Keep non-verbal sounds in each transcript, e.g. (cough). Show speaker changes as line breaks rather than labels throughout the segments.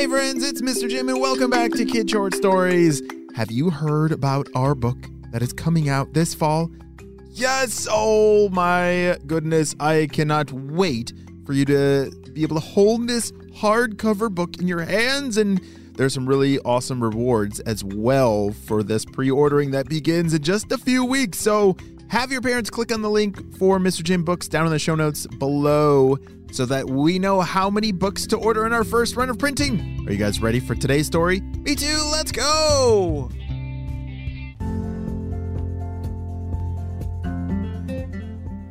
Hey friends, it's Mr. Jim and welcome back to Kid Short Stories. Have you heard about our book that is coming out this fall? Yes! Oh my goodness, I cannot wait for you to be able to hold this hardcover book in your hands and there's some really awesome rewards as well for this pre-ordering that begins in just a few weeks. So have your parents click on the link for Mr. Jim books down in the show notes below so that we know how many books to order in our first run of printing. Are you guys ready for today's story? Me too, let's go!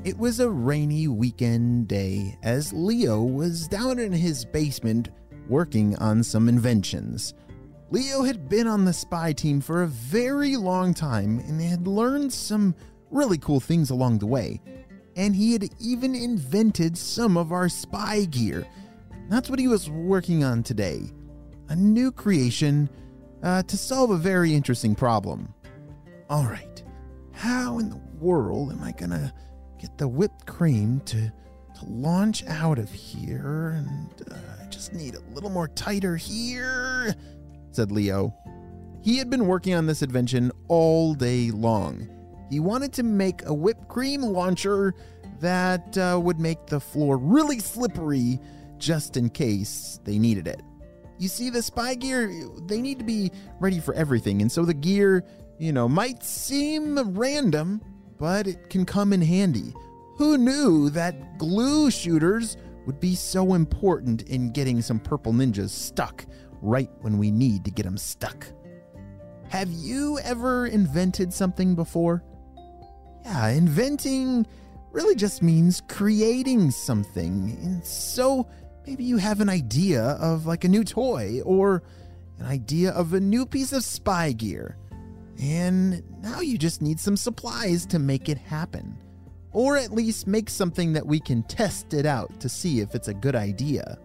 It was a rainy weekend day as Leo was down in his basement working on some inventions. Leo had been on the spy team for a very long time and had learned some really cool things along the way. And he had even invented some of our spy gear. That's what he was working on today a new creation uh, to solve a very interesting problem. All right, how in the world am I gonna get the whipped cream to, to launch out of here? And uh, I just need a little more tighter here, said Leo. He had been working on this invention all day long. He wanted to make a whipped cream launcher that uh, would make the floor really slippery just in case they needed it. You see, the spy gear, they need to be ready for everything, and so the gear, you know, might seem random, but it can come in handy. Who knew that glue shooters would be so important in getting some purple ninjas stuck right when we need to get them stuck? Have you ever invented something before? Yeah, inventing really just means creating something. And so maybe you have an idea of like a new toy or an idea of a new piece of spy gear. And now you just need some supplies to make it happen. Or at least make something that we can test it out to see if it's a good idea.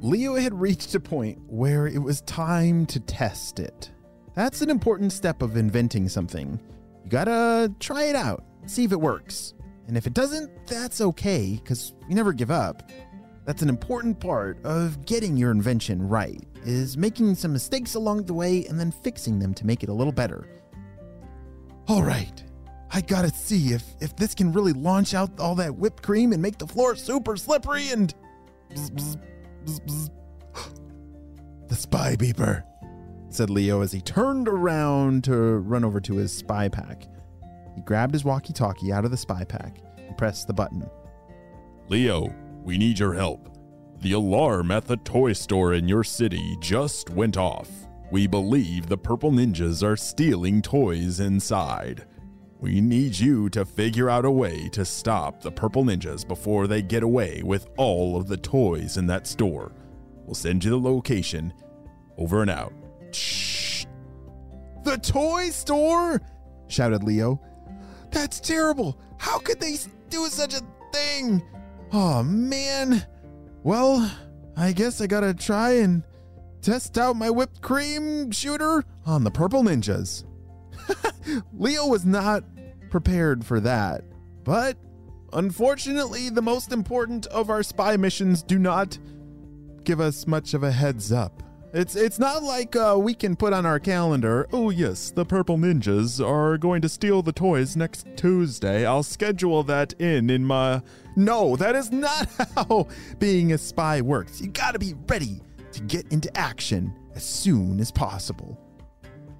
Leo had reached a point where it was time to test it. That's an important step of inventing something. You gotta try it out, see if it works. And if it doesn't, that's okay, because we never give up. That's an important part of getting your invention right, is making some mistakes along the way and then fixing them to make it a little better. All right, I gotta see if, if this can really launch out all that whipped cream and make the floor super slippery and. Bzz, bzz, bzz, (gasps) the spy beeper, said Leo as he turned around to run over to his spy pack. He grabbed his walkie talkie out of the spy pack and pressed the button.
Leo, we need your help. The alarm at the toy store in your city just went off. We believe the purple ninjas are stealing toys inside. We need you to figure out a way to stop the purple ninjas before they get away with all of the toys in that store. We'll send you the location. Over and out.
Shh! The toy store? shouted Leo. That's terrible. How could they do such a thing? Oh, man. Well, I guess I gotta try and test out my whipped cream shooter on the purple ninjas. (laughs) Leo was not prepared for that, but unfortunately, the most important of our spy missions do not give us much of a heads up. It's it's not like uh, we can put on our calendar. Oh yes, the purple ninjas are going to steal the toys next Tuesday. I'll schedule that in in my. No, that is not (laughs) how being a spy works. You got to be ready to get into action as soon as possible.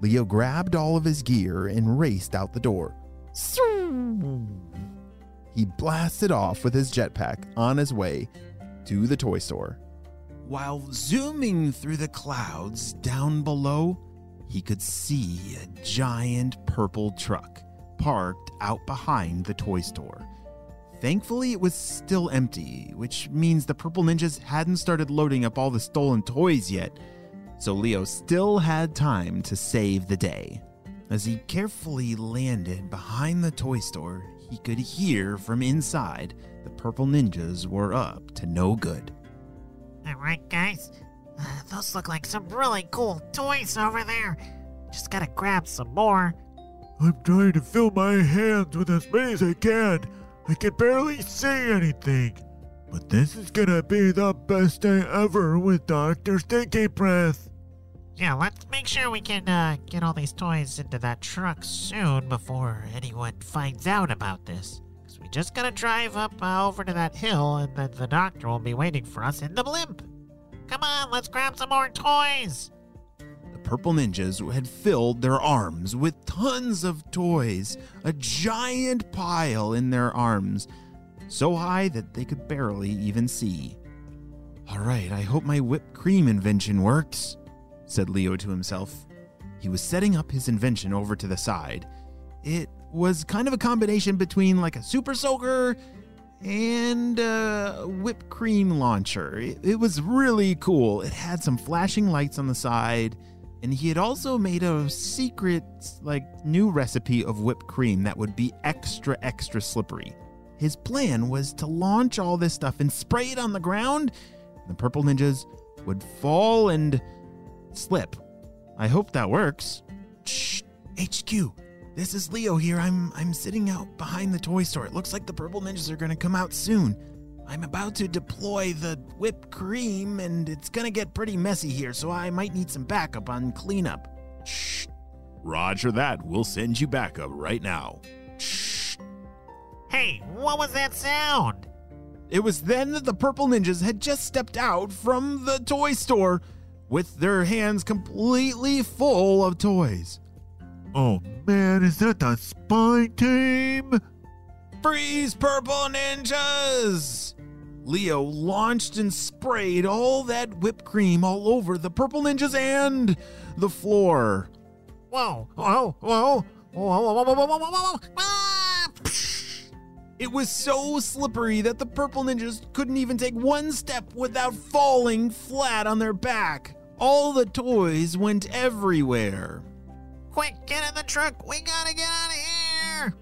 Leo grabbed all of his gear and raced out the door. He blasted off with his jetpack on his way to the toy store. While zooming through the clouds down below, he could see a giant purple truck parked out behind the toy store. Thankfully, it was still empty, which means the purple ninjas hadn't started loading up all the stolen toys yet, so Leo still had time to save the day. As he carefully landed behind the toy store, he could hear from inside the purple ninjas were up to no good.
All right, guys. Uh, those look like some really cool toys over there. Just gotta grab some more.
I'm trying to fill my hands with as many as I can. I can barely see anything. But this is gonna be the best day ever with Dr. Stinky Breath.
Yeah, let's make sure we can uh, get all these toys into that truck soon before anyone finds out about this. Just gotta drive up uh, over to that hill and then the doctor will be waiting for us in the blimp. Come on, let's grab some more toys.
The purple ninjas had filled their arms with tons of toys, a giant pile in their arms, so high that they could barely even see. All right, I hope my whipped cream invention works, said Leo to himself. He was setting up his invention over to the side. It was kind of a combination between like a super soaker and a whipped cream launcher. It, it was really cool. It had some flashing lights on the side, and he had also made a secret, like, new recipe of whipped cream that would be extra, extra slippery. His plan was to launch all this stuff and spray it on the ground. The purple ninjas would fall and slip. I hope that works. Shh, HQ. This is Leo here. I'm I'm sitting out behind the toy store. It looks like the purple ninjas are going to come out soon. I'm about to deploy the whipped cream and it's going to get pretty messy here, so I might need some backup on cleanup.
Shh. Roger that. We'll send you backup right now.
Shh.
Hey, what was that sound?
It was then that the purple ninjas had just stepped out from the toy store with their hands completely full of toys.
Oh man, is that the spy team?
Freeze, purple ninjas! Leo launched and sprayed all that whipped cream all over the purple ninjas and the floor.
Whoa, whoa, whoa, whoa, whoa, whoa, whoa, whoa, whoa, whoa, ah!
It was so slippery that the purple ninjas couldn't even take one step without falling flat on their back. All the toys went everywhere.
Quick, get in the truck. We gotta get out of here.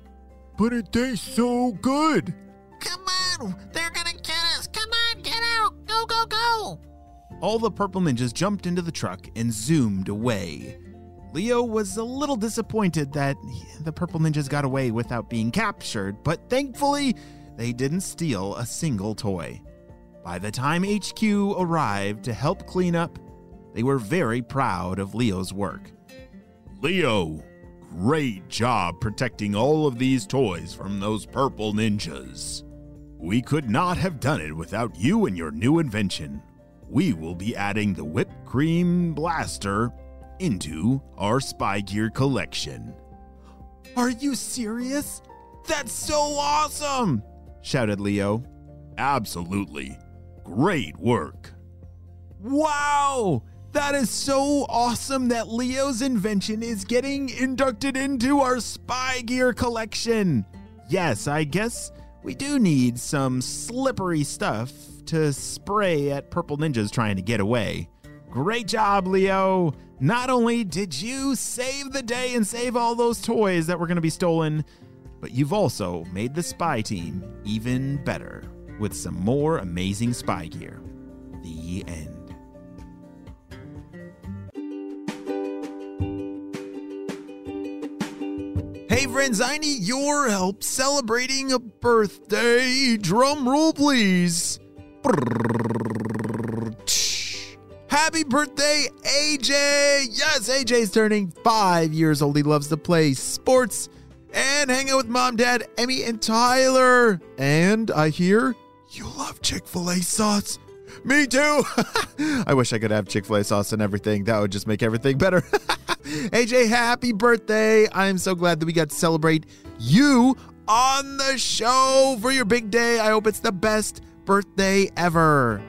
But it tastes so good.
Come on, they're gonna get us. Come on, get out. Go, go, go.
All the purple ninjas jumped into the truck and zoomed away. Leo was a little disappointed that the purple ninjas got away without being captured, but thankfully, they didn't steal a single toy. By the time HQ arrived to help clean up, they were very proud of Leo's work.
Leo, great job protecting all of these toys from those purple ninjas. We could not have done it without you and your new invention. We will be adding the whipped cream blaster into our spy gear collection.
Are you serious? That's so awesome! shouted Leo.
Absolutely. Great work.
Wow! That is so awesome that Leo's invention is getting inducted into our spy gear collection. Yes, I guess we do need some slippery stuff to spray at purple ninjas trying to get away. Great job, Leo! Not only did you save the day and save all those toys that were going to be stolen, but you've also made the spy team even better with some more amazing spy gear. The end. Friends, I need your help celebrating a birthday. Drum roll, please. Happy birthday, AJ! Yes, AJ's turning five years old. He loves to play sports and hang out with mom, dad, Emmy, and Tyler. And I hear you love Chick fil A sauce. Me too. (laughs) I wish I could have Chick fil A sauce and everything. That would just make everything better. (laughs) AJ, happy birthday. I'm so glad that we got to celebrate you on the show for your big day. I hope it's the best birthday ever.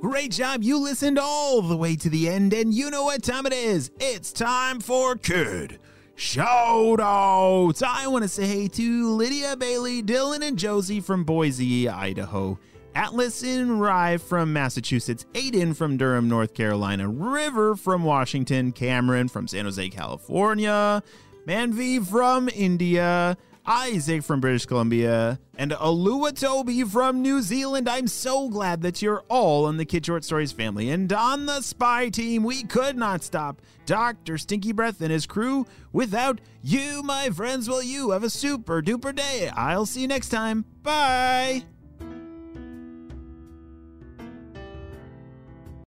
Great job. You listened all the way to the end, and you know what time it is. It's time for Kid Shout outs. I want to say hey to Lydia Bailey, Dylan, and Josie from Boise, Idaho. Atlas in Rye from Massachusetts, Aiden from Durham, North Carolina, River from Washington, Cameron from San Jose, California, Manvi from India, Isaac from British Columbia, and Alua Toby from New Zealand. I'm so glad that you're all in the Kid Short Stories family. And on the spy team, we could not stop Dr. Stinky Breath and his crew without you, my friends. Well, you have a super duper day. I'll see you next time. Bye.